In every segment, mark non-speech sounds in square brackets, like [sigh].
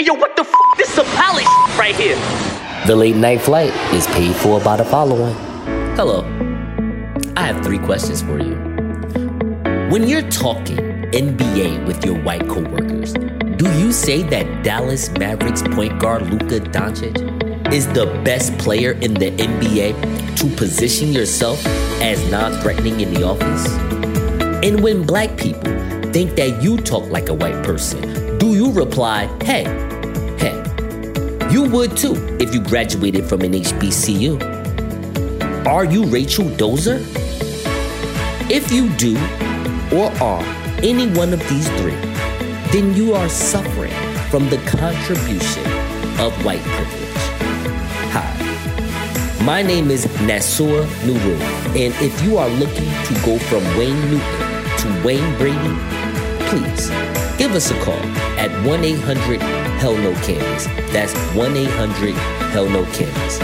Hey, yo, what the f? This is some palace right here. The late night flight is paid for by the following. Hello. I have three questions for you. When you're talking NBA with your white coworkers, do you say that Dallas Mavericks point guard Luka Doncic is the best player in the NBA to position yourself as non threatening in the office? And when black people think that you talk like a white person, do reply, hey, hey, you would too if you graduated from an HBCU? Are you Rachel Dolezal? If you do or are any one of these three, then you are suffering from the contribution of white privilege. Hi, my name is Nasur Nuru, and if you are looking to go from Wayne Newton to Wayne Brady, please give us a call at 1 800 Hell No Candies. That's 1 800 Hell No Candies.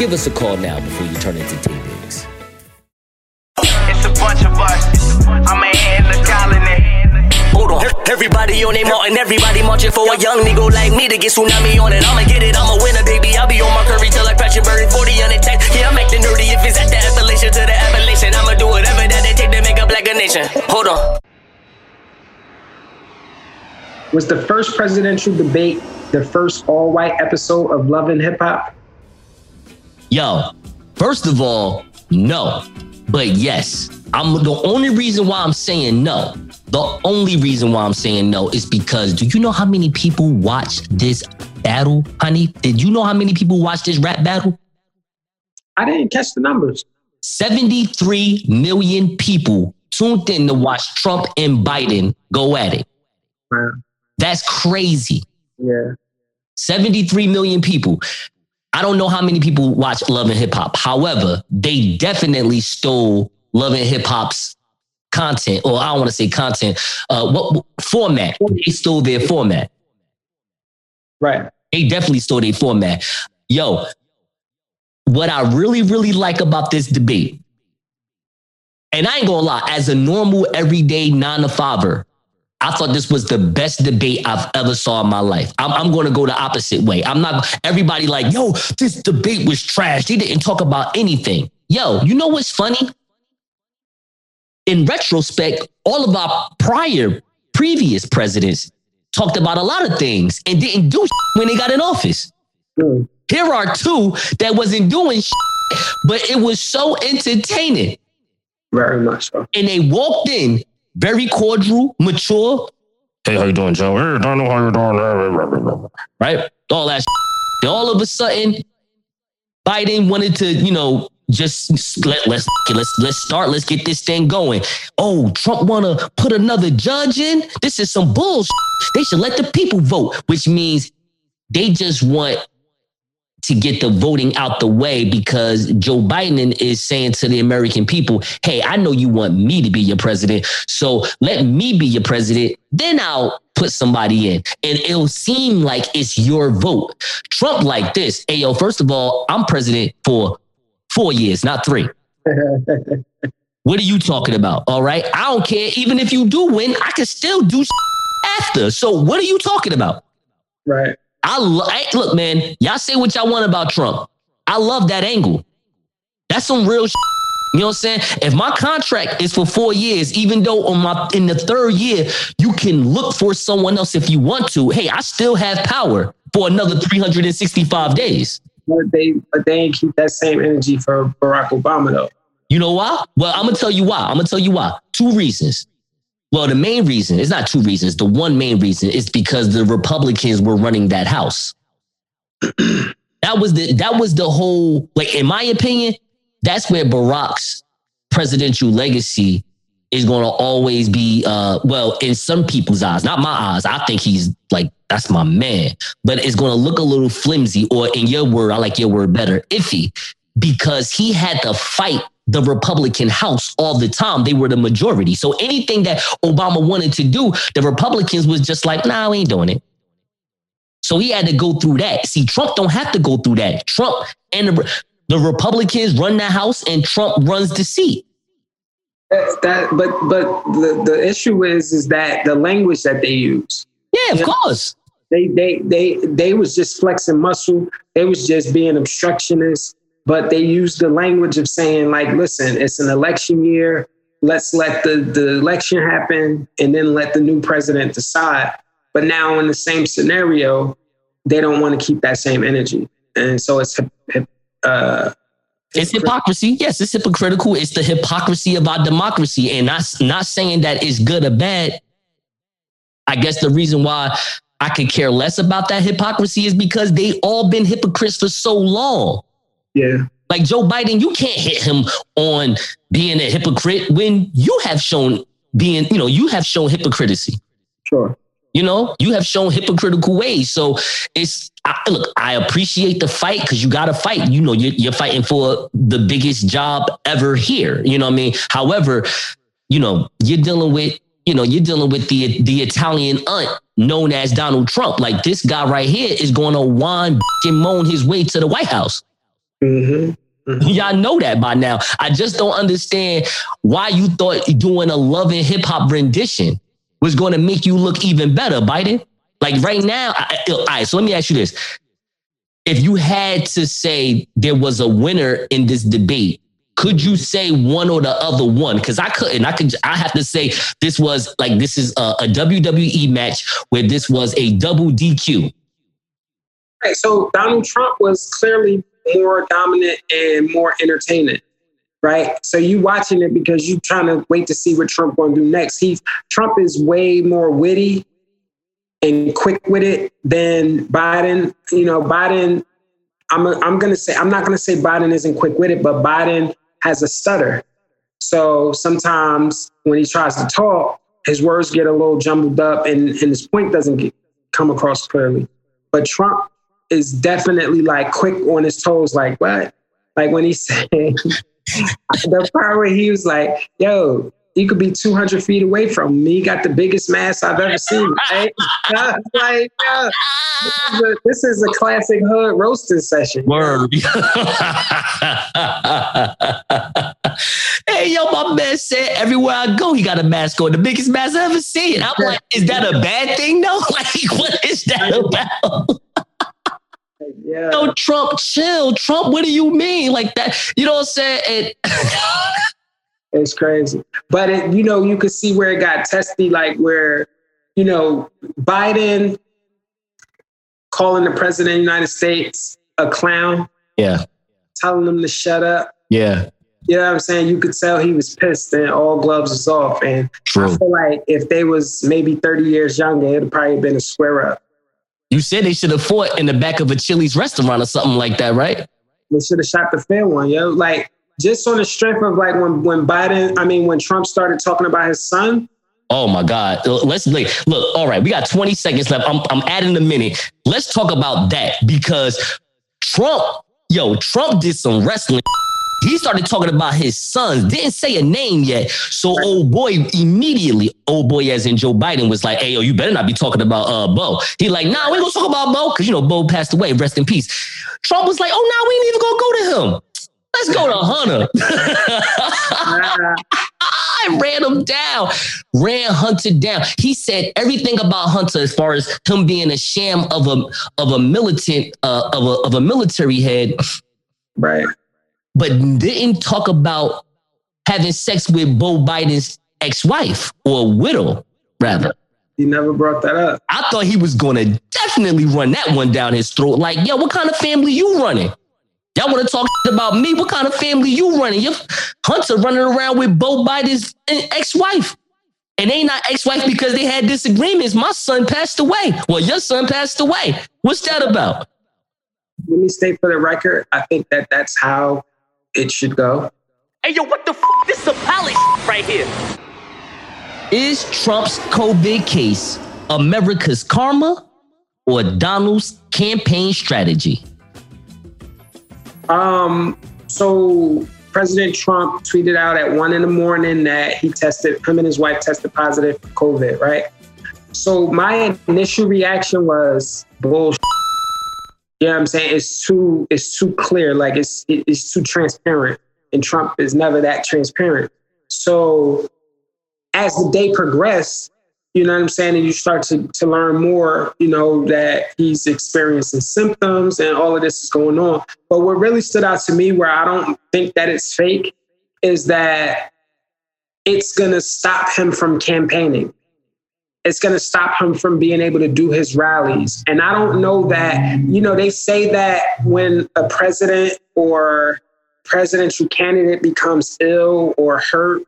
Give us a call now before you turn into Taye Diggs. It's a bunch of us. I'm in the colony. Hold on. Everybody on their mountain, everybody marching for a young nigga like me to get tsunami on it. I'ma get it, I'ma a winner, baby. I'll be on my curry till like Patrick Berry, 40 on the text. Yeah, I'm acting nerdy if it's at the Appalachian to the Was the first presidential debate the first all white episode of Love and Hip Hop? Yo, first of all, no. But yes, I'm the only reason why I'm saying no. The only reason why I'm saying no is because do you know how many people watched this battle, honey? Did you know how many people watched this rap battle? I didn't catch the numbers. 73 million people tuned in to watch Trump and Biden go at it. Wow. That's crazy. Yeah. 73 million people. I don't know how many people watch Love and Hip Hop. However, they definitely stole Love and Hip Hop's content, or I don't want to say content, uh, what, what format. They stole their format. Right. They definitely stole their format. Yo, what I really, really like about this debate, and I ain't gonna lie, as a normal, everyday nine to fiver, I thought this was the best debate I've ever saw in my life. I'm, I'm going to go the opposite way. I'm not everybody like, yo, this debate was trash. They didn't talk about anything. Yo, you know what's funny? In retrospect, all of our prior, previous presidents talked about a lot of things and didn't do when they got in office. Mm. Here are two that wasn't doing but it was so entertaining. Very much so. And they walked in very cordial, mature. Hey, how you doing, Joe? Hey, don't know how you doing. Right? All that. Then all of a sudden, Biden wanted to, you know, just let let's let's let's start. Let's get this thing going. Oh, Trump want to put another judge in. This is some bullshit. They should let the people vote, which means they just want to get the voting out the way because Joe Biden is saying to the American people, hey, I know you want me to be your president. So let me be your president. Then I'll put somebody in. And it'll seem like it's your vote. Trump like this. Hey, yo, first of all, I'm president for four years, not three. [laughs] What are you talking about? All right. I don't care. Even if you do win, I can still do after. So what are you talking about? right. I, lo- I look, man. Y'all say what y'all want about Trump. I love that angle. That's some real. Shit. You know what I'm saying? If my contract is for four years, even though on my in the third year you can look for someone else if you want to, hey, I still have power for another 365 days. But they but they ain't keep that same energy for Barack Obama though. You know why? Well, I'm gonna tell you why. I'm gonna tell you why. Two reasons. Well, the main reason, it's not two reasons. The one main reason is because the Republicans were running that house. [clears throat] that was the that was the whole, like, in my opinion, that's where Barack's presidential legacy is gonna always be uh well, in some people's eyes, not my eyes. I think he's like that's my man, but it's gonna look a little flimsy, or in your word, I like your word better, iffy, because he had to fight the Republican House all the time. They were the majority. So anything that Obama wanted to do, the Republicans was just like, nah, we ain't doing it. So he had to go through that. See, Trump don't have to go through that. Trump and the, the Republicans run the House and Trump runs the seat. That's that but but the, the issue is is that the language that they use. Yeah, of Yeah. course. They they they they was just flexing muscle. They was just being obstructionists. But they use the language of saying like, listen, it's an election year. Let's let the the election happen, and then let the new president decide. But now in the same scenario, they don't want to keep that same energy, and so it's uh, it's hypocrisy. Yes, it's hypocritical. It's the hypocrisy of our democracy. And not, not saying that it's good or bad. I guess the reason why I could care less about that hypocrisy is because they all been hypocrites for so long. Yeah. Like Joe Biden, you can't hit him on being a hypocrite when you have shown being, you know, you have shown hypocrisy. Sure. You know, you have shown hypocritical ways. So it's I, look, I appreciate the fight because you got to fight. You know, you're, you're fighting for the biggest job ever here. You know what I mean? However, you know, you're dealing with, you know, you're dealing with the the Italian aunt known as Donald Trump. Like this guy right here is going to whine and moan his way to the White House. Mm-hmm. Mm-hmm. Y'all know that by now. I just don't understand why you thought doing a Love and Hip Hop rendition was going to make you look even better, Biden. Like right now, I, all right, so let me ask you this. If you had to say there was a winner in this debate, could you say one or the other one? Because I couldn't. I could. I have to say this was like this is a, a WWE match where this was a double DQ. Right. So Donald Trump was clearly more dominant and more entertaining right? So you watching it because you trying to wait to see what Trump going to do next. He's Trump is way more witty and quick with it than Biden. You know, Biden. I'm a, I'm gonna say I'm not gonna say Biden isn't quick with it, but Biden has a stutter. So sometimes when he tries to talk, his words get a little jumbled up and, and his point doesn't get, come across clearly. But Trump is definitely like quick on his toes, like what? Like when he [laughs] said the part where he was like, yo, you could be 200 feet away from me. He got the biggest mass I've ever seen. Right? [laughs] like, this, is a, this, is a, classic hood roasting session. Word. [laughs] hey, yo, my man said everywhere I go, he got a mask on. The biggest mask I've ever seen. I'm like, is that a bad thing? No, like, what is that about? Yeah. No, Trump, chill. Trump, what do you mean? Like that, you know what I'm saying? It, [laughs] it's crazy. But it, you know, you could see where it got testy, like where, you know, Biden calling the president of the United States a clown. Yeah. Telling him to shut up. Yeah. You know what I'm saying? You could tell he was pissed and all gloves was off. And True. I feel like if they was maybe 30 years younger, it'd probably been a square up. You said they should have fought in the back of a Chili's restaurant or something like that, right? They should have shot the fair one, yo. Like just on the strength of like when when Biden, I mean when Trump started talking about his son. Oh my God. Let's look. Look, all right, we got 20 seconds left. I'm I'm adding a minute. Let's talk about that because Trump, yo, Trump did some wrestling he started talking about his sons, didn't say a name yet. So old boy immediately, old boy as in Joe Biden was like, hey, yo, you better not be talking about uh Beau. He like, nah, we ain't gonna talk about Beau, because you know Beau passed away, rest in peace. Trump was like, oh nah, we ain't even gonna go to him. Let's go to Hunter. [laughs] I ran him down, ran Hunter down. He said everything about Hunter as far as him being a sham of a of a militant uh, of a of a military head. Right but didn't talk about having sex with Beau Biden's ex-wife or widow, rather. He never brought that up. I thought he was going to definitely run that one down his throat. Like, yo, what kind of family you running? Y'all want to talk about me? What kind of family you running? Your Hunter running around with Beau Biden's ex-wife. And they not ex-wife because they had disagreements. My son passed away. Well, your son passed away. What's that about? Let me state for the record, I think that that's how it should go. Hey, yo, what the f? This is a palace right here. Is Trump's COVID case America's karma or Donald's campaign strategy? Um, so President Trump tweeted out at one in the morning that he tested, him and his wife tested positive for COVID, right? So my initial reaction was bullshit. You know what I'm saying? It's too it's too clear, like it's it's too transparent. And Trump is never that transparent. So as the day progressed, you know what I'm saying? And you start to, to learn more, you know, that he's experiencing symptoms and all of this is going on. But what really stood out to me, where I don't think that it's fake, is that it's going to stop him from campaigning. It's going to stop him from being able to do his rallies. And I don't know that, you know, they say that when a president or presidential candidate becomes ill or hurt,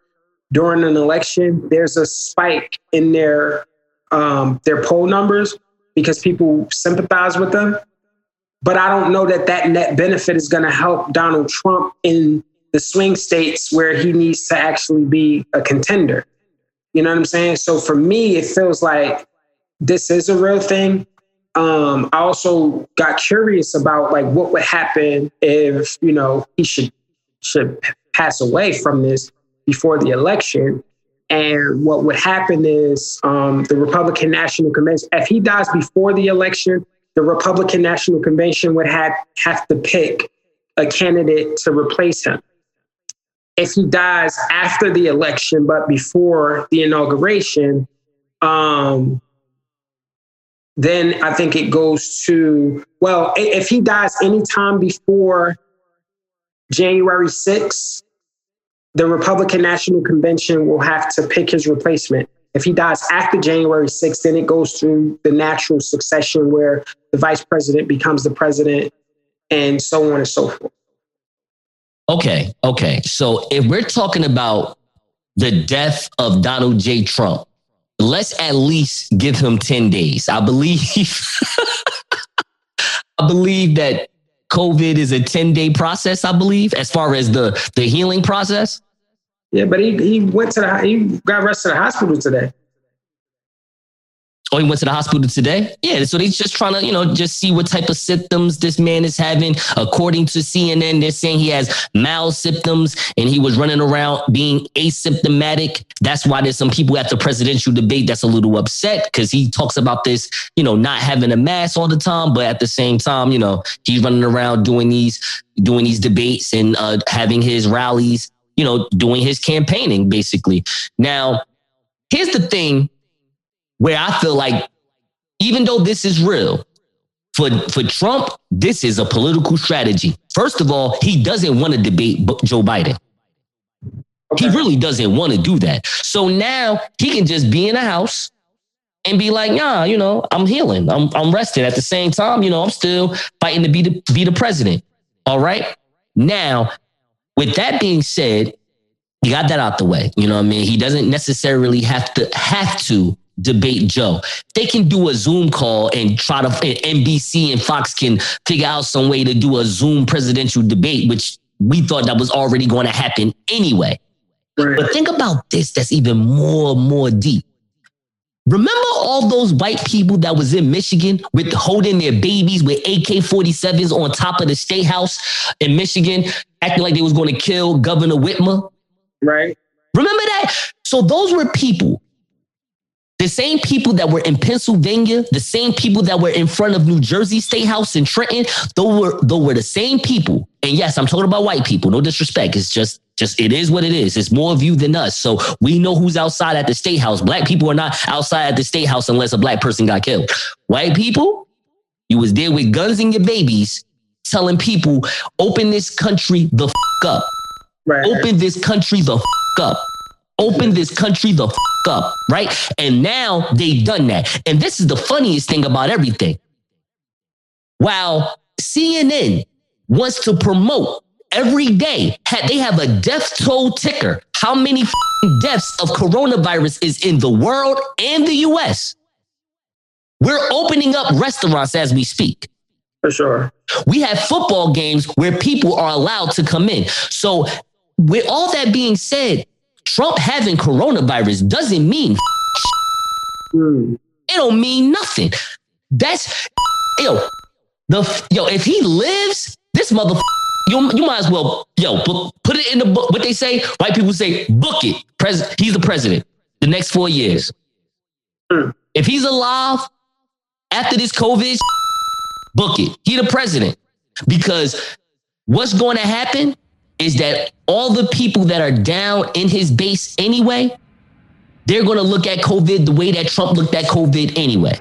during an election, there's a spike in their um, their poll numbers because people sympathize with them. But I don't know that that net benefit is going to help Donald Trump in the swing states where he needs to actually be a contender. You know what I'm saying? So for me, it feels like this is a real thing. Um, I also got curious about like what would happen if you know he should should pass away from this before the election. And what would happen is um, the Republican National Convention, if he dies before the election, the Republican National Convention would have, have to pick a candidate to replace him. If he dies after the election, but before the inauguration, um, then I think it goes to, well, if he dies anytime before January 6th, the Republican National Convention will have to pick his replacement. If he dies after January 6th, then it goes through the natural succession where the vice president becomes the president and so on and so forth. Okay, okay. So if we're talking about the death of Donald J. Trump, let's at least give him 10 days. I believe [laughs] I believe that COVID is a 10 day process, I believe, as far as the, the healing process. Yeah, but he, he went to the, he got rushed to the hospital today. Oh, he went to the hospital today? Yeah. So they're just trying to, you know, just see what type of symptoms this man is having. According to CNN, they're saying he has mild symptoms and he was running around being asymptomatic. That's why there's some people at the presidential debate that's a little upset because he talks about this, you know, not having a mask all the time, but at the same time, you know, he's running around doing these, doing these debates and uh, having his rallies, you know, doing his campaigning basically. Now, here's the thing where I feel like even though this is real, for, for Trump, this is a political strategy. First of all, he doesn't want to debate Joe Biden. Okay. He really doesn't want to do that. So now he can just be in a house and be like, nah, you know, I'm healing. I'm, I'm resting. At the same time, you know, I'm still fighting to be the, be the president. All right. Now, with that being said, he got that out the way. You know what I mean? He doesn't necessarily have to have to debate Joe. They can do a Zoom call and try to NBC and Fox can figure out some way to do a Zoom presidential debate, which we thought that was already going to happen anyway. Right. But think about this that's even more more deep. Remember all those white people that was in Michigan with holding their babies with AK-47s on top of the state house in Michigan, acting like they was going to kill Governor Whitmer? Right. Remember that? So those were people the same people that were in Pennsylvania, the same people that were in front of New Jersey State House in Trenton, those were those were the same people. And yes, I'm talking about white people. No disrespect. It's just just it is what it is. It's more of you than us. So we know who's outside at the state house. Black people are not outside at the state house unless a black person got killed. White people, you was there with guns and your babies, telling people, open this country the f- up. Right. Open this country the f- up open this country the f- up, right? And now they've done that. And this is the funniest thing about everything. While CNN wants to promote every day, they have a death toll ticker. How many deaths of coronavirus is in the world and the US? We're opening up restaurants as we speak. For sure. We have football games where people are allowed to come in. So, with all that being said, Trump having coronavirus doesn't mean mm. it don't mean nothing. That's yo, the yo, if he lives, this mother you, you might as well yo put it in the book. What they say, white people say, book it. President, he's the president the next four years. Mm. If he's alive after this COVID, book it. He the president because what's going to happen is that all the people that are down in his base anyway, they're going to look at COVID the way that Trump looked at COVID anyway.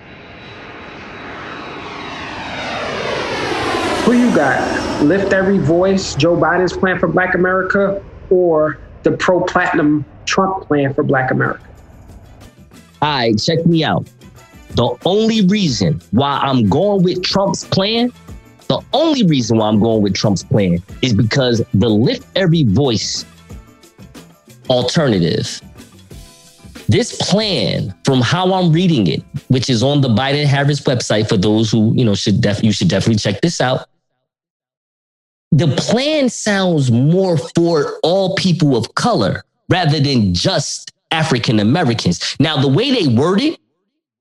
Who you got? Lift Every Voice, Joe Biden's plan for Black America, or the pro platinum Trump plan for Black America? All right, check me out. The only reason why I'm going with Trump's plan, the only reason why I'm going with Trump's plan is because the Lift Every Voice alternative this plan, from how I'm reading it, which is on the Biden Harris website for those who, you know, should def- you should definitely check this out. The plan sounds more for all people of color rather than just African Americans. Now, the way they word it,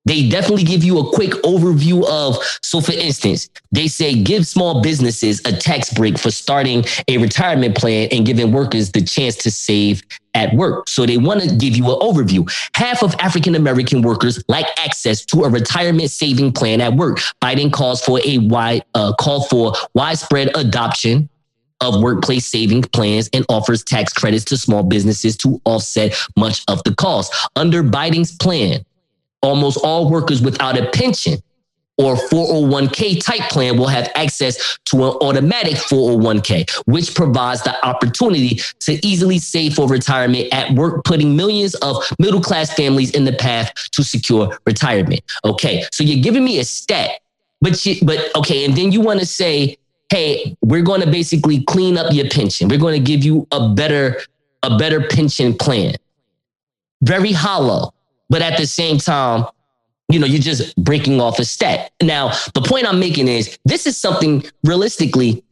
they definitely give you a quick overview of. So, for instance, they say give small businesses a tax break for starting a retirement plan and giving workers the chance to save at work. So, they want to give you an overview. Half of African American workers lack access to a retirement saving plan at work. Biden calls for a wide uh, call for widespread adoption of workplace saving plans and offers tax credits to small businesses to offset much of the cost. Under Biden's plan, almost all workers without a pension or 401k type plan will have access to an automatic 401k, which provides the opportunity to easily save for retirement at work, putting millions of middle class families in the path to secure retirement. Okay, so you're giving me a stat, but you, but okay, and then you want to say, hey, we're going to basically clean up your pension. We're going to give you a better a better pension plan. Very hollow but at the same time, you know, you're just breaking off a stat. Now, the point I'm making is this is something realistically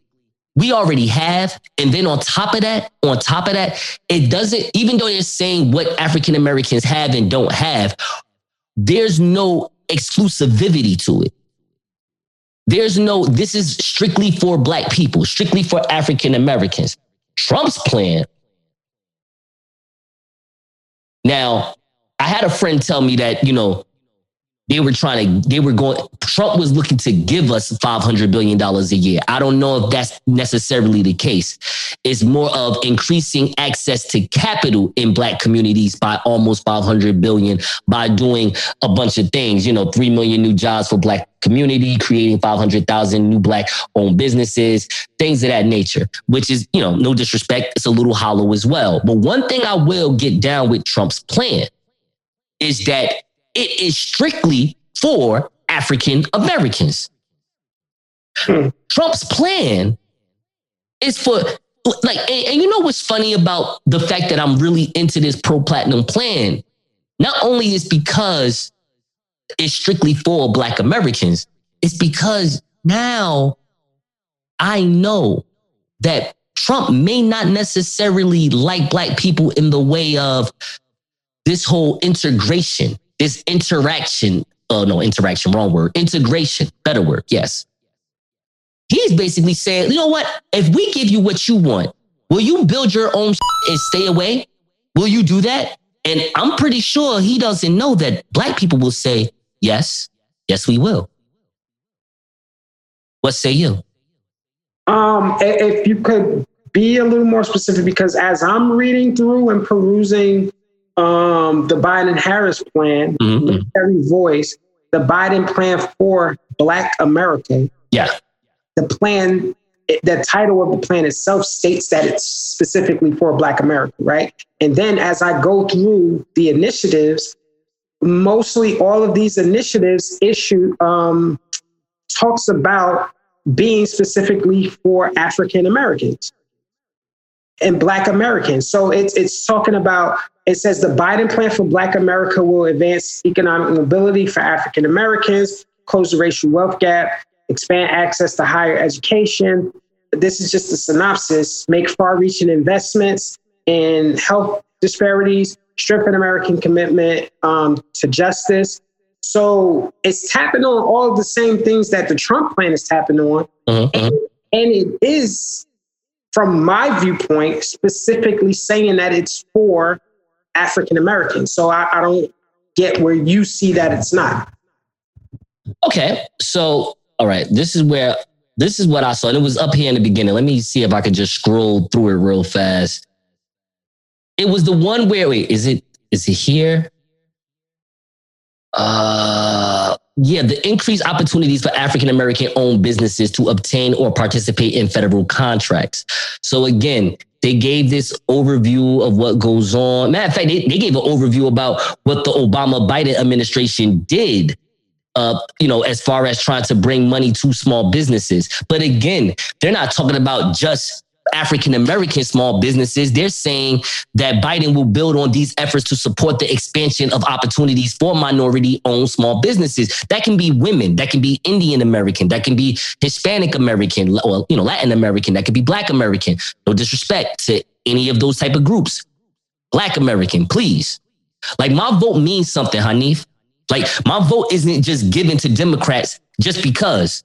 we already have. And then on top of that, on top of that, it doesn't, even though they're saying what African Americans have and don't have, there's no exclusivity to it. There's no, this is strictly for Black people, strictly for African Americans. Trump's plan. Now, I had a friend tell me that, you know, they were trying to, they were going, Trump was looking to give us $500 billion a year. I don't know if that's necessarily the case. It's more of increasing access to capital in black communities by almost 500 billion by doing a bunch of things, you know, 3 million new jobs for black community, creating 500,000 new black owned businesses, things of that nature, which is, you know, no disrespect. It's a little hollow as well. But one thing I will get down with Trump's plan is that it is strictly for African Americans. Hmm. Trump's plan is for like, and, and, you know what's funny about the fact that I'm really into this pro platinum plan? Not only is because it's strictly for Black Americans, it's because now I know that Trump may not necessarily like Black people in the way of this whole integration, this interaction, oh no, interaction, wrong word, integration, better word, yes. He's basically saying, you know what? If we give you what you want, will you build your own and stay away? Will you do that? And I'm pretty sure he doesn't know that black people will say, yes, yes, we will. What say you? Um, if you could be a little more specific, because as I'm reading through and perusing um, the Biden Harris plan, mm-hmm. every voice, the Biden plan for Black America. Yeah. The plan, the title of the plan itself states that it's specifically for Black America, right? And then as I go through the initiatives, mostly all of these initiatives issue um, talks about being specifically for African Americans and Black Americans. So it's it's talking about it says the Biden plan for Black America will advance economic mobility for African Americans, close the racial wealth gap, expand access to higher education. This is just a synopsis. Make far-reaching investments in health disparities, strengthen American commitment um, to justice. So it's tapping on all the same things that the Trump plan is tapping on. Uh-huh. And, and it is, from my viewpoint, specifically saying that it's for African Americans. So I, I don't get where you see that it's not. Okay. So, all right. This is where, this is what I saw. And it was up here in the beginning. Let me see if I could just scroll through it real fast. It was the one where, wait, is it, is it here? Uh, yeah, the increased opportunities for African American owned businesses to obtain or participate in federal contracts. So again, they gave this overview of what goes on. Matter of fact, they, they gave an overview about what the Obama Biden administration did. Uh, you know, as far as trying to bring money to small businesses. But again, they're not talking about just African American small businesses. They're saying that Biden will build on these efforts to support the expansion of opportunities for minority owned small businesses. That can be women, that can be Indian American, that can be Hispanic American, or you know, Latin American, that could be Black American. No disrespect to any of those type of groups. Black American, please. Like my vote means something, Hanif. Like my vote isn't just given to Democrats just because.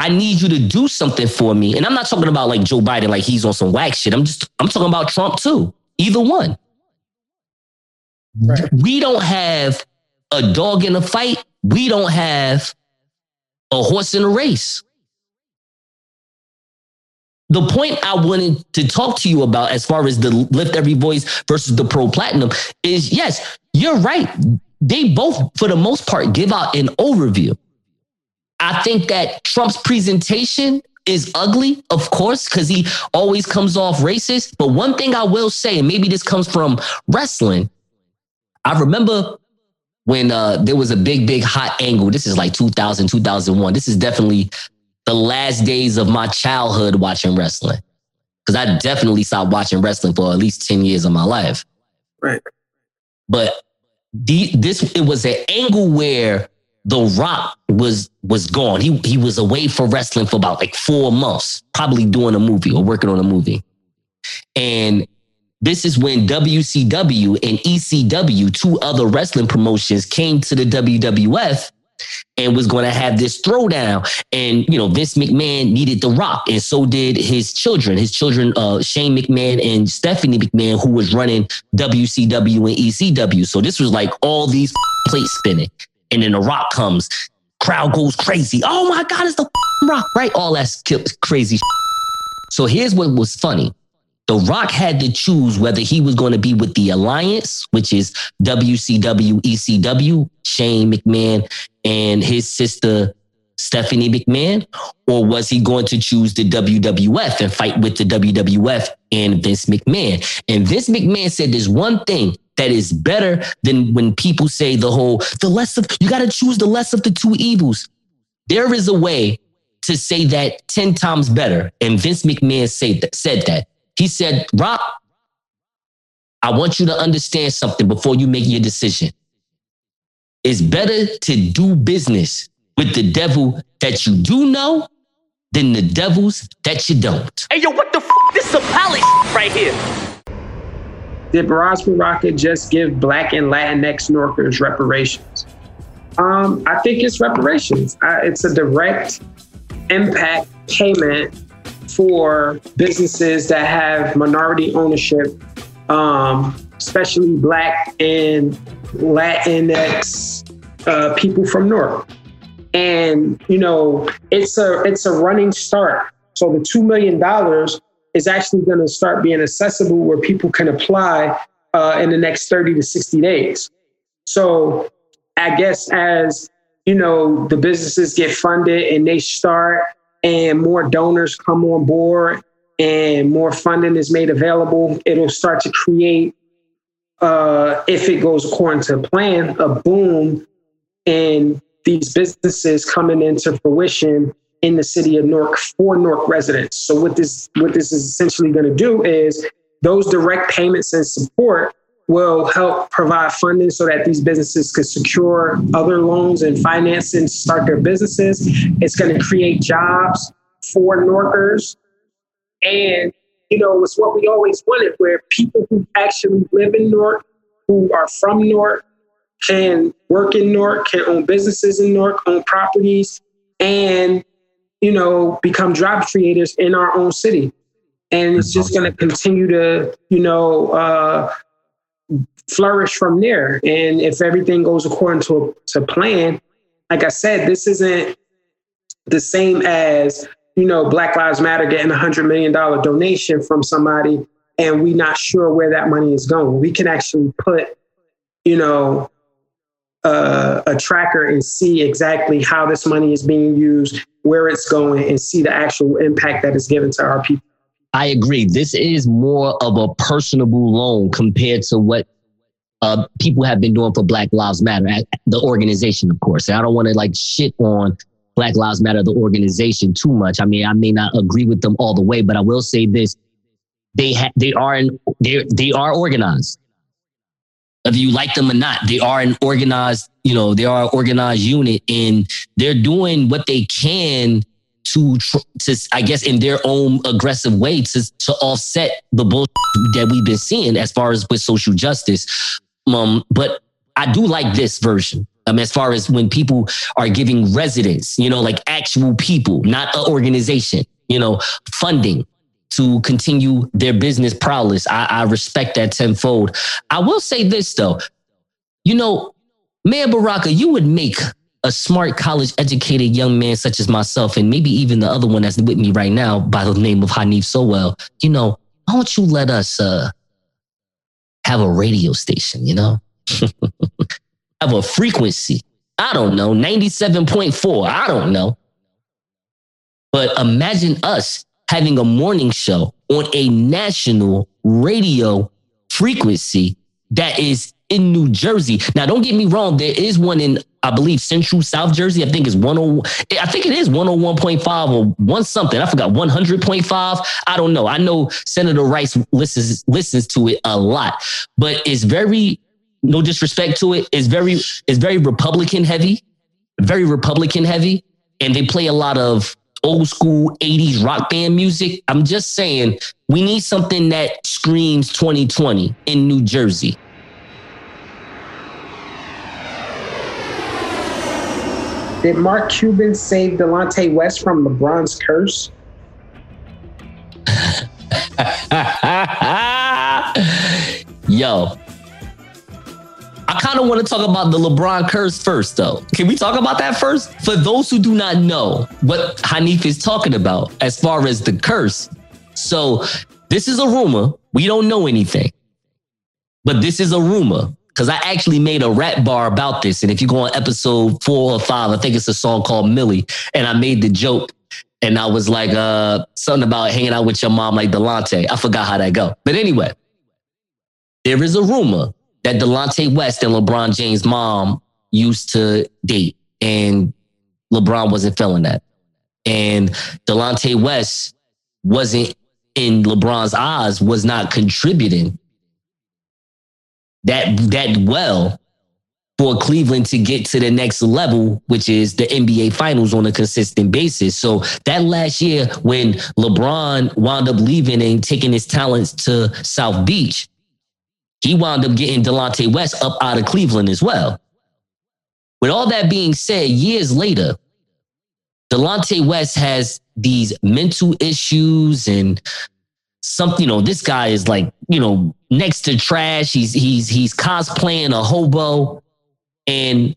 I need you to do something for me. And I'm not talking about like Joe Biden, like he's on some whack shit. I'm just, I'm talking about Trump too. Either one. Right. We don't have a dog in a fight. We don't have a horse in a race. The point I wanted to talk to you about, as far as the lift every voice versus the pro platinum, is yes, you're right. They both, for the most part, give out an overview. I think that Trump's presentation is ugly, of course, because he always comes off racist. But one thing I will say, and maybe this comes from wrestling, I remember when uh, there was a big, big hot angle. This is like 2000, 2001. This is definitely the last days of my childhood watching wrestling. Because I definitely stopped watching wrestling for at least 10 years of my life. Right. But the, this, it was an angle where the Rock was was gone. He he was away for wrestling for about like four months, probably doing a movie or working on a movie. And this is when WCW and ECW, two other wrestling promotions, came to the WWF and was going to have this throwdown. And you know, Vince McMahon needed The Rock, and so did his children. His children, uh, Shane McMahon and Stephanie McMahon, who was running WCW and ECW. So this was like all these plates spinning and then the rock comes, crowd goes crazy. Oh my God, it's the rock, right? All that's crazy. So here's what was funny. The Rock had to choose whether he was going to be with the Alliance, which is WCW, ECW, Shane McMahon, and his sister Stephanie McMahon, or was he going to choose the WWF and fight with the WWF and Vince McMahon? And Vince McMahon said there's one thing that is better than when people say the whole, the less of, you got to choose the less of the two evils. There is a way to say that 10 times better. And Vince McMahon said that, said that. He said, Rock, I want you to understand something before you make your decision. It's better to do business with the devil that you do know than the devils that you don't. Hey, yo, what the f? This is a palace right here. Did Ras Baraka just give Black and Latinx Newarkers reparations? Um, I think it's reparations. Uh, it's a direct impact payment for businesses that have minority ownership, um, especially Black and Latinx uh, people from North. And you know, it's a it's a running start. So the two million dollars is actually going to start being accessible where people can apply uh, in the next 30 to 60 days. So I guess as you know, the businesses get funded and they start and more donors come on board and more funding is made available, it'll start to create, uh, if it goes according to plan, a boom in these businesses coming into fruition in the city of Newark for Newark residents. So what this what this is essentially going to do is those direct payments and support will help provide funding so that these businesses could secure other loans and financing to start their businesses. It's going to create jobs for Newarkers. And, you know, it's what we always wanted, where people who actually live in Newark, who are from Newark, can work in Newark, can own businesses in Newark, own properties, and you know, become job creators in our own city. And it's just going to continue to, you know, uh, flourish from there. And if everything goes according to, to plan, like I said, this isn't the same as, you know, Black Lives Matter getting a $100 million donation from somebody and we not sure where that money is going. We can actually put, you know, uh, a tracker and see exactly how this money is being used, where it's going, and see the actual impact that is given to our people. I agree. This is more of a personable loan compared to what uh, people have been doing for Black Lives Matter, the organization, of course. And I don't want to like shit on Black Lives Matter, the organization, too much. I mean, I may not agree with them all the way, but I will say this: they ha- they are in, they they are organized. Whether you like them or not, they are an organized, you know, they are an organized unit, and they're doing what they can to, to I guess, in their own aggressive way to to offset the bullshit that we've been seeing as far as with social justice. Um, but I do like this version. Um, as far as when people are giving residents, you know, like actual people, not an organization, you know, funding to continue their business prowess. I, I respect that tenfold. I will say this though, you know, man, Baraka, you would make a smart college educated young man such as myself, and maybe even the other one that's with me right now by the name of Hanif Sowell, you know, why don't you let us uh, have a radio station, you know? [laughs] have a frequency. I don't know, 97.4. I don't know. But imagine us having a morning show on a national radio frequency that is in New Jersey. Now, don't get me wrong, there is one in, I believe, Central South Jersey. I think it's 10, I think it is 101.5 or one something. I forgot 100.5. I don't know. I know Senator Rice listens listens to it a lot, but it's very no disrespect to it, it's very it's very Republican heavy, very Republican heavy, and they play a lot of old school 80s rock band music. I'm just saying we need something that screams 2020 in New Jersey. Did Mark Cuban save Delonte West from LeBron's curse? [laughs] Yo, I kind of want to talk about the LeBron curse first, though. Can we talk about that first? For those who do not know what Hanif is talking about as far as the curse. So, this is a rumor. We don't know anything, but this is a rumor because I actually made a rap bar about this. And if you go on episode four or five, I think it's a song called Millie, and I made the joke. And I was like, uh, something about hanging out with your mom like Delonte. I forgot how that go. But anyway, there is a rumor that Delonte West and LeBron James' mom used to date. And LeBron wasn't feeling that. And Delonte West wasn't in LeBron's eyes, was not contributing that that well for Cleveland to get to the next level, which is the NBA finals on a consistent basis. So that last year when LeBron wound up leaving and taking his talents to South Beach, he wound up getting Delonte West up out of Cleveland as well. With all that being said, years later, Delonte West has these mental issues and something, you know, this guy is like, you know, next to trash. He's he's he's cosplaying a hobo. And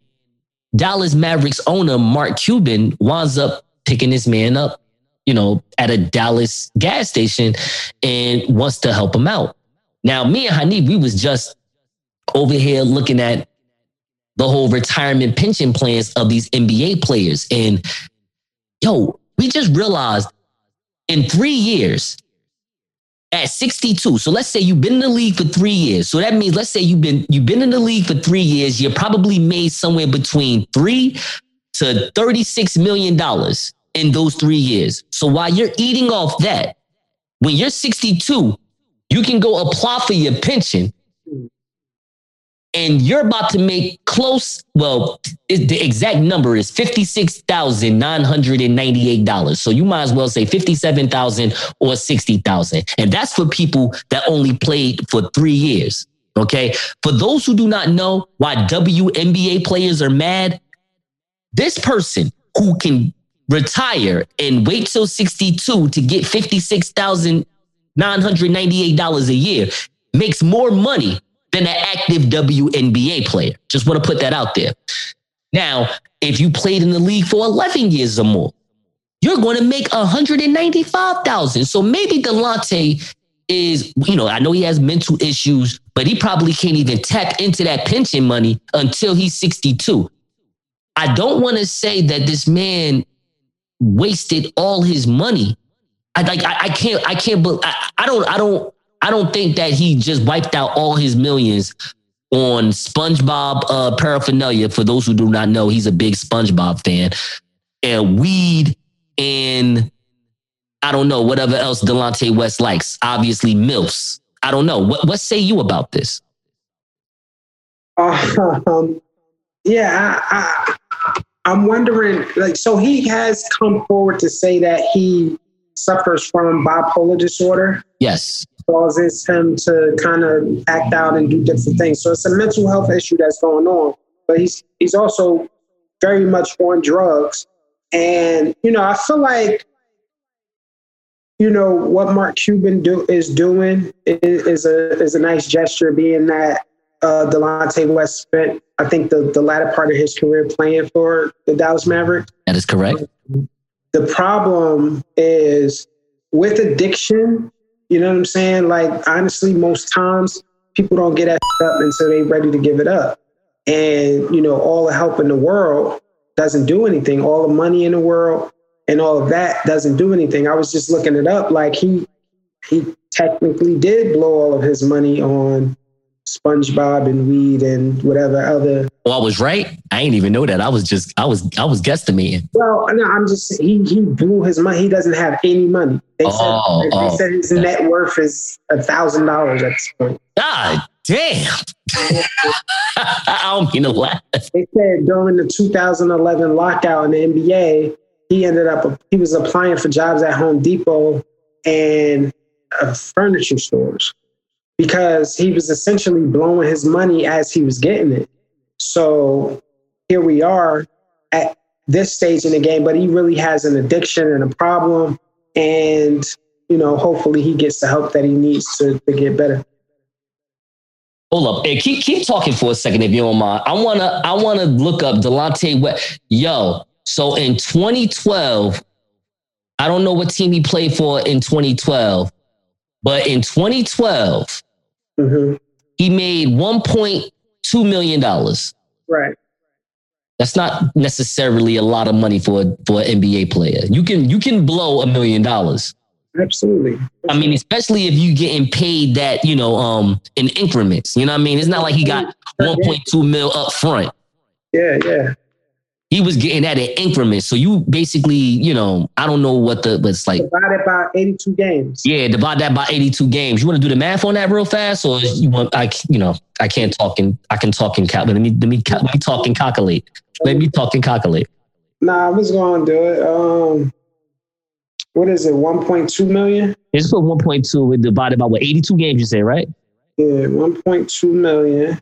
Dallas Mavericks owner Mark Cuban winds up picking this man up, you know, at a Dallas gas station and wants to help him out. Now, me and Hanif, we was just over here looking at the whole retirement pension plans of these NBA players. And yo, we just realized in three years, at 62. So let's say you've been in the league for three years. So that means let's say you've been you've been in the league for three years. You're probably made somewhere between three to 36 million dollars in those three years. So while you're eating off that, when you're 62, you can go apply for your pension and you're about to make close, well, the exact number is $56,998. So you might as well say 57,000 or 60,000. And that's for people that only played for three years. Okay. For those who do not know why WNBA players are mad, this person who can retire and wait till 62 to get 56,000 $998 a year makes more money than an active WNBA player. Just want to put that out there. Now, if you played in the league for 11 years or more, you're going to make 195,000. So maybe Delonte is, you know, I know he has mental issues, but he probably can't even tap into that pension money until he's 62. I don't want to say that this man wasted all his money. I like I, I can't I can't but I, I don't I don't I don't think that he just wiped out all his millions on SpongeBob uh, paraphernalia. For those who do not know, he's a big SpongeBob fan. And weed and I don't know whatever else Delonte West likes. Obviously, milfs. I don't know. What what say you about this? [laughs] Um, yeah, I, I, I'm wondering. Like, so he has come forward to say that he suffers from bipolar disorder. Yes. Causes him to kind of act out and do different things. So it's a mental health issue that's going on. But he's he's also very much on drugs. And you know, I feel like you know what Mark Cuban do is doing is, is a is a nice gesture, being that uh, Delonte West spent I think the the latter part of his career playing for the Dallas Mavericks. That is correct. The problem is with addiction. You know what I'm saying? Like honestly, most times people don't get that up until they're ready to give it up. And you know, all the help in the world doesn't do anything. All the money in the world and all of that doesn't do anything. I was just looking it up. Like he he technically did blow all of his money on SpongeBob and weed and whatever other. Well, I was right. I ain't even know that. I was just I was I was guesstimating. Well, no, I'm just he he blew his money. He doesn't have any money. They said Oh, they oh. said his net worth is a thousand dollars at this point. God damn. [laughs] I don't mean to laugh. They said during the 2011 lockout in the NBA, he ended up he was applying for jobs at Home Depot and uh, furniture stores because he was essentially blowing his money as he was getting it. So here we are at this stage in the game, but he really has an addiction and a problem, and you know, hopefully he gets the help that he needs to, to get better. Hold up. Hey, keep keep talking for a second if you don't mind. I wanna I wanna look up Delonte West. Yo, so in 2012, I don't know what team he played for in 2012, but in 2012, hmm he made 1.2 million dollars. Right. That's not necessarily a lot of money for for an NBA player. You can you can blow a million dollars. Absolutely. I mean, especially if you getting paid that, you know, um, in increments. You know what I mean? It's not like he got 1.2 mil up front. Yeah, yeah. He was getting that in increments. So you basically, you know, I don't know what the, but it's like, Divided by 82 games. yeah, divide that by 82 games. You want to do the math on that real fast, or you want? I, you know, I can't talk and I can talk and cal- let me let me let me talk and calculate. Let me talk and calculate. Nah, I was going to do it. Um, what is it? 1.2 million? It's put 1.2 with divided by what 82 games. You say right? Yeah, 1.2 million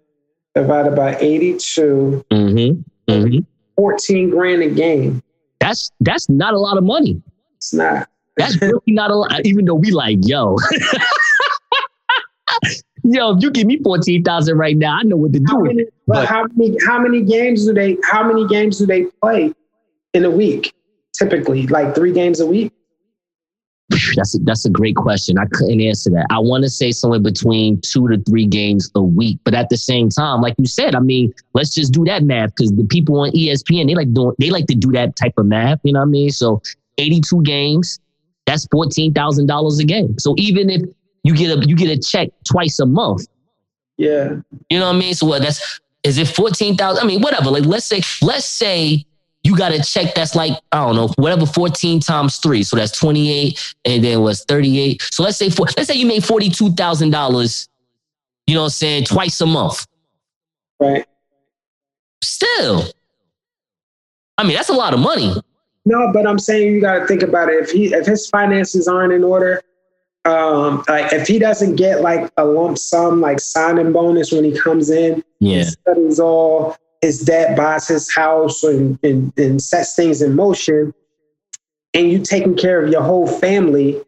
divided by 82, Mm-hmm. Mm-hmm. 14 grand a game. That's that's not a lot of money. It's not. That's really not a lot. Even though we like, yo, [laughs] yo, if you give me fourteen thousand right now, I know what to do with it. but But- how many how many games do they how many games do they play in a week? Typically, like three games a week. That's a, that's a great question. I couldn't answer that. I want to say somewhere between two to three games a week, but at the same time, like you said, I mean, let's just do that math because the people on ESPN they like doing they like to do that type of math. You know what I mean? So eighty-two games, that's fourteen thousand dollars a game. So even if you get a you get a check twice a month, Yeah. You know what I mean? So what? That's is it fourteen thousand? I mean, whatever. Like let's say let's say you got a check that's like I don't know whatever fourteen times three, so that's twenty eight, and then was thirty eight. So let's say for, let's say you made forty two thousand dollars. You know what I'm saying? Twice a month. Right. Still, I mean that's a lot of money. No, but I'm saying you got to think about it. If he if his finances aren't in order, um, like if he doesn't get like a lump sum like signing bonus when he comes in, Yeah, he settles all his debt, buys his house, and, and and sets things in motion, and you taking care of your whole family.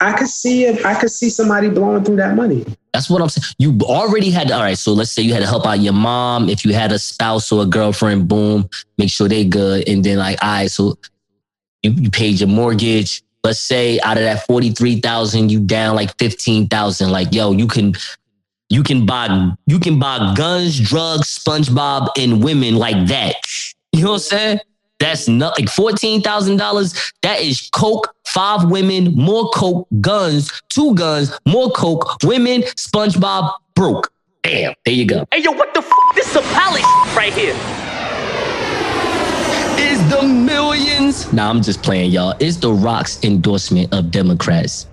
I could see it. I could see somebody blowing through that money. that's what I'm saying. You already had all right. So let's say you had to help out your mom. If you had a spouse or a girlfriend, boom, make sure they good, and then like all right, so you, you paid your mortgage let's say out of that 43,000, you down like 15,000. Like, yo, you can you can buy you can buy guns, drugs, SpongeBob, and women like that. You know what I'm saying? That's not like fourteen thousand dollars. That is coke, five women, more coke, guns, two guns, more coke, women, SpongeBob, broke. Damn, there you go. Hey, yo, what the f? This is a palace right here. Is the millions? Nah, I'm just playing, y'all. Is the Rock's endorsement of Democrats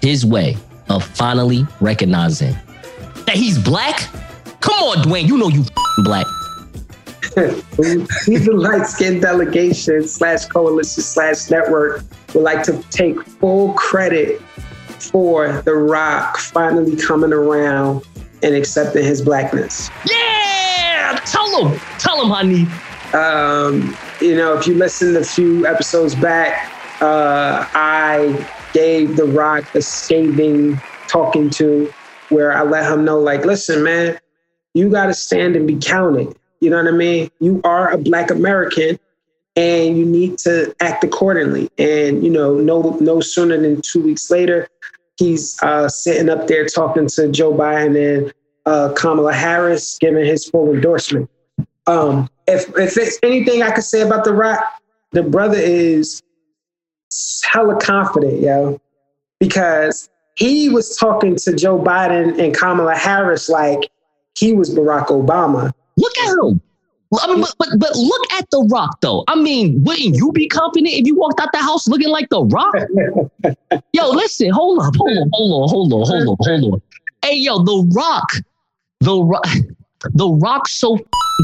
his way of finally recognizing that he's black? Come on, Dwayne, you know you black. the light skinned delegation slash coalition slash network, would like to take full credit for The Rock finally coming around and accepting his blackness. Yeah, tell him, tell him, honey. Um, you know, if you listen a few episodes back, uh, I gave The Rock a scathing talking to where I let him know, like, listen, man, you got to stand and be counted. You know what I mean? You are a Black American and you need to act accordingly. And, you know, no, no sooner than two weeks later, he's uh, sitting up there talking to Joe Biden and uh, Kamala Harris, giving his full endorsement. Um, if, if it's anything I could say about The Rock, the brother is hella confident, yo, because he was talking to Joe Biden and Kamala Harris like he was Barack Obama. Look at him. I mean, but, but but look at the Rock though. I mean, wouldn't you be confident if you walked out the house looking like the Rock? [laughs] yo, listen, hold up, hold on, hold on, hold on, hold on, hold on. Hey, yo, the Rock, the Rock, the Rock, so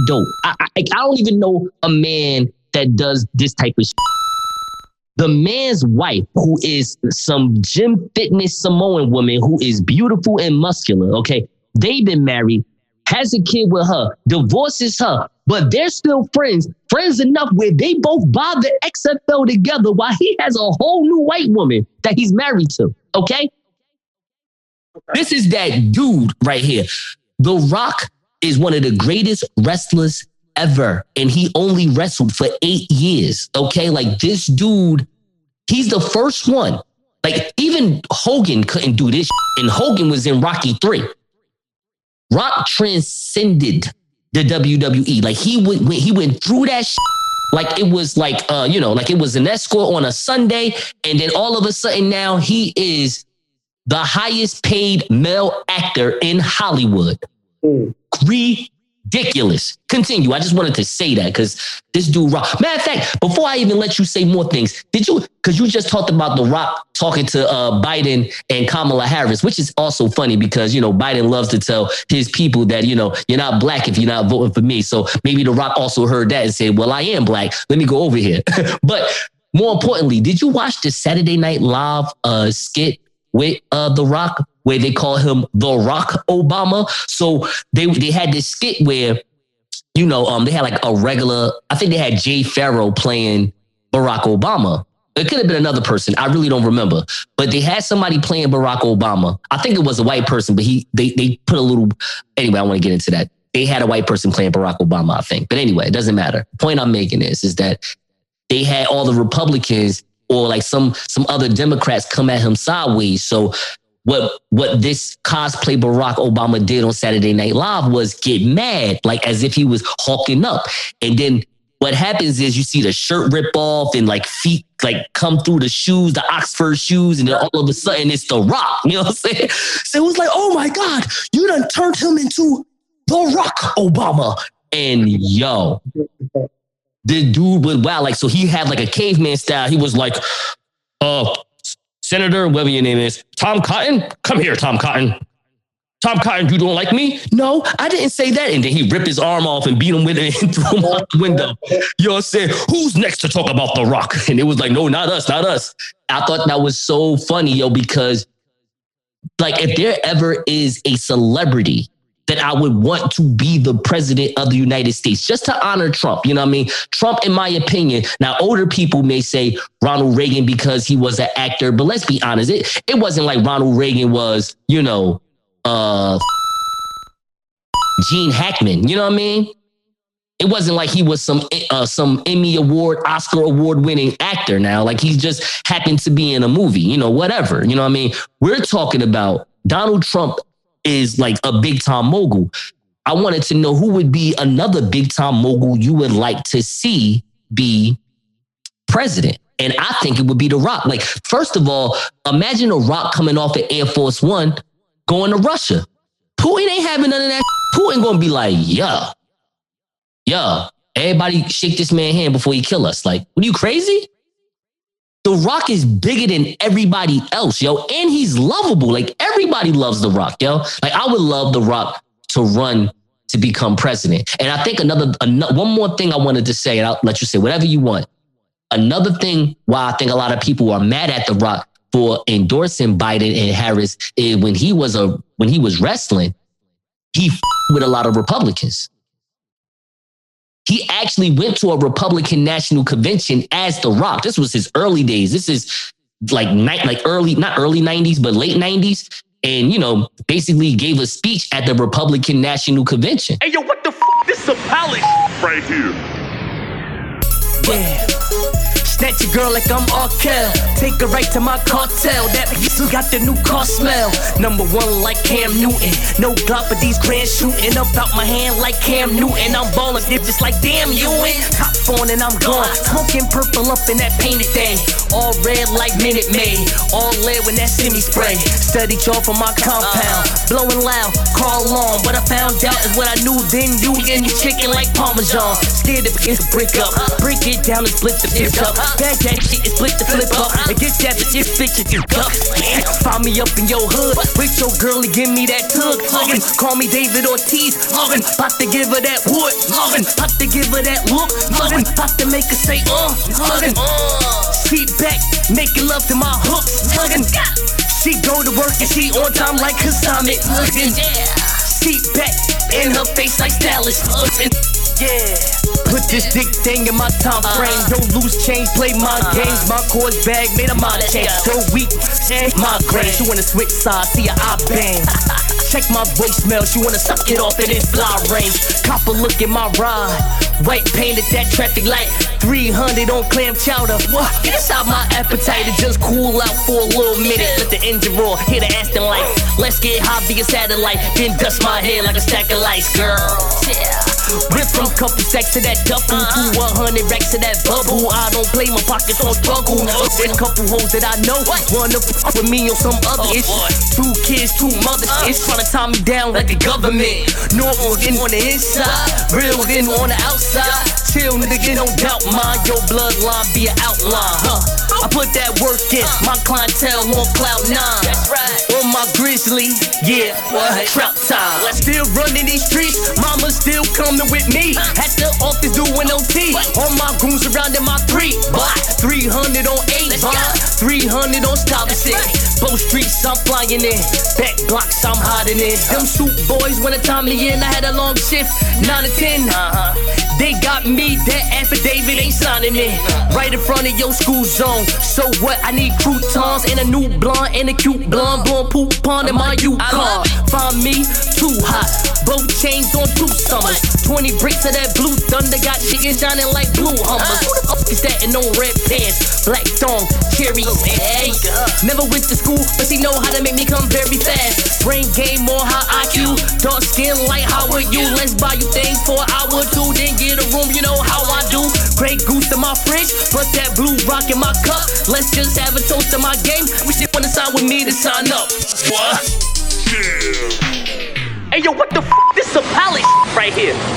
dope. I, I I don't even know a man that does this type of. Shit. The man's wife, who is some gym fitness Samoan woman who is beautiful and muscular. Okay, they've been married has a kid with her, divorces her, but they're still friends, friends enough where they both buy the XFL together while he has a whole new white woman that he's married to. Okay? This is that dude right here. The Rock is one of the greatest wrestlers ever, and he only wrestled for eight years. Okay? Like this dude, he's the first one. Like even Hogan couldn't do this, and Hogan was in Rocky 3. Rock transcended the WWE. Like he went, he went through that shit like it was like uh, you know, like it was an escort on a Sunday, and then all of a sudden now he is the highest paid male actor in Hollywood. Mm ridiculous. Continue. I just wanted to say that because this dude rock. Matter of fact, before I even let you say more things, did you? Because you just talked about the Rock talking to uh, Biden and Kamala Harris, which is also funny because you know Biden loves to tell his people that you know you're not black if you're not voting for me. So maybe the Rock also heard that and said, "Well, I am black. Let me go over here." [laughs] but more importantly, did you watch the Saturday Night Live uh, skit with uh, The Rock where they call him The Rock Obama. So they they had this skit where, you know, um, they had like a regular. I think they had Jay Pharoah playing Barack Obama. It could have been another person. I really don't remember. But they had somebody playing Barack Obama. I think it was a white person, but he they they put a little. Anyway, I want to get into that. They had a white person playing Barack Obama, I think. But anyway, it doesn't matter. The point I'm making is is that they had all the Republicans or like some some other Democrats come at him sideways. So what what this cosplay Barack Obama did on Saturday Night Live was get mad, like as if he was hawking up. And then what happens is you see the shirt rip off and like feet like come through the shoes, the Oxford shoes, and then all of a sudden it's the rock. You know what I'm saying? [laughs] So it was like, oh my God, you done turned him into the rock Obama. And yo, the dude was wow, like so he had like a caveman style. He was like, uh, Senator, whatever your name is, Tom Cotton, come here, Tom Cotton. Tom Cotton, you don't like me? No, I didn't say that. And then he ripped his arm off and beat him with it and [laughs] threw him out the window. You know what I'm saying? Who's next to talk about The Rock? [laughs] And it was like, no, not us, not us. I thought that was so funny, yo, because like if there ever is a celebrity that I would want to be the president of the United States just to honor Trump. You know what I mean? Trump, in my opinion, now older people may say Ronald Reagan because he was an actor, but let's be honest, it, it wasn't like Ronald Reagan was, you know, uh, Gene Hackman. You know what I mean? It wasn't like he was some uh, some Emmy award, Oscar award winning actor now. Like he just happened to be in a movie, you know, whatever. You know what I mean? We're talking about Donald Trump is like a big time mogul. I wanted to know who would be another big time mogul you would like to see be president. And I think it would be The Rock. Like, first of all, imagine The Rock coming off at Air Force One going to Russia. Putin ain't having none of that. Putin gonna be like, yeah, yeah, everybody shake this man hand before he kill us. Like, what are you crazy? The Rock is bigger than everybody else, yo, and he's lovable. Like everybody loves The Rock, yo. Like I would love The Rock to run to become president. And I think another, one more thing I wanted to say, and I'll let you say whatever you want. Another thing why I think a lot of people are mad at The Rock for endorsing Biden and Harris is when he was a when he was wrestling, he with a lot of Republicans. He actually went to a Republican National Convention as The Rock. This was his early days. This is like night, like early, not early 90s, but late 90s. And, you know, basically gave a speech at the Republican National Convention. Hey, yo, what the f? This is a palace right here. Yeah. Snatch a girl like I'm Arkell. Take her right to my cartel. That still got the new car smell. Number one like Cam Newton. No glop, but these grand shooting up out my hand like Cam Newton. I'm ballin' dip just like damn you in. Top phone and I'm gone. Smoking purple up in that painted thing. All red like Minute Maid. All lead when that semi spray. Study y'all from my compound. Blowing loud, call long. What I found out is what I knew then. You and your chicken like Parmesan. Scared to begin to break up. Break it down and split the bitch up. Bag that shit and split the flip up. And get that bitch, bitch you duck. Find me up in your hood. With your girl and give me that tug. Tuggin'. Call me David Ortiz. Muggin'. About to give her that wood. Muggin'. About to give her that look. Muggin'. About to make her say, uh. Muggin'. Sit back, making love to my hooks. Muggin'. She go to work and she on time like Kasami. Muggin'. Sit back, in her face like Dallas. Muggin'. Yeah. Put this dick thing in my time frame. Don't lose change, play my games. My course bag made a mind change. So weak, my grain. She wanna switch sides, see her eye bang. [laughs] Check my voicemail, she wanna suck it off in this fly range. Cop a look at my ride. White painted that traffic light. 300 on clam chowder. What? Get inside my appetite and just cool out for a little minute. Let the engine roar, hit the Aston light. Let's get high via satellite. Then dust my hair like a stack of lights, girl. Yeah. Rip from couple stacks to that duffel. Uh-huh. Two 100 racks to that bubble. I don't play my pockets on struggle. Oh, there's a couple hoes that I know. Wanna fuck with me on some other oh, ish. Two kids, two mothers. Uh-huh. It's trying tie me down like the government. Normal then on the inside. Real then on the outside. Chill, nigga, don't doubt mine. Your bloodline be an outline, huh? I put that work in. My clientele on cloud nine. That's right. On my grizzly, yeah, what? Trap time. Still running these streets. Mama still coming with me. At the office doing OT. All my goons around in my three. But 300 on 8 bar. 300 on stop and Stuyvesant. Both streets I'm flying in. Back blocks I'm hiding in. Them shoot boys when the time me in. I had a long shift, 9 to 10. They got me, that affidavit ain't signing it. Right in front of your school zone. So what? I need croutons and a new blonde and a cute blonde. Blowing poop pond in my Yukon. Find me too hot. Both chains on two summers. 20 bricks of that blue thunder. Got chicken shining like blue hummers. Who the fuck is that in no red pants? Black thong, cherry. Oh, hey, never went to school, but she know how to make me come very fast. Brain game more high IQ. Dark skin like how are you? Let's buy you things for an hour or two, then get a room. You know how I do. Grey goose in my fridge, but that blue rock in my cup. Let's just have a toast to my game. We should wanna sign with me to sign up. What? Yeah. Hey, yo, what the f? This is a palace right here.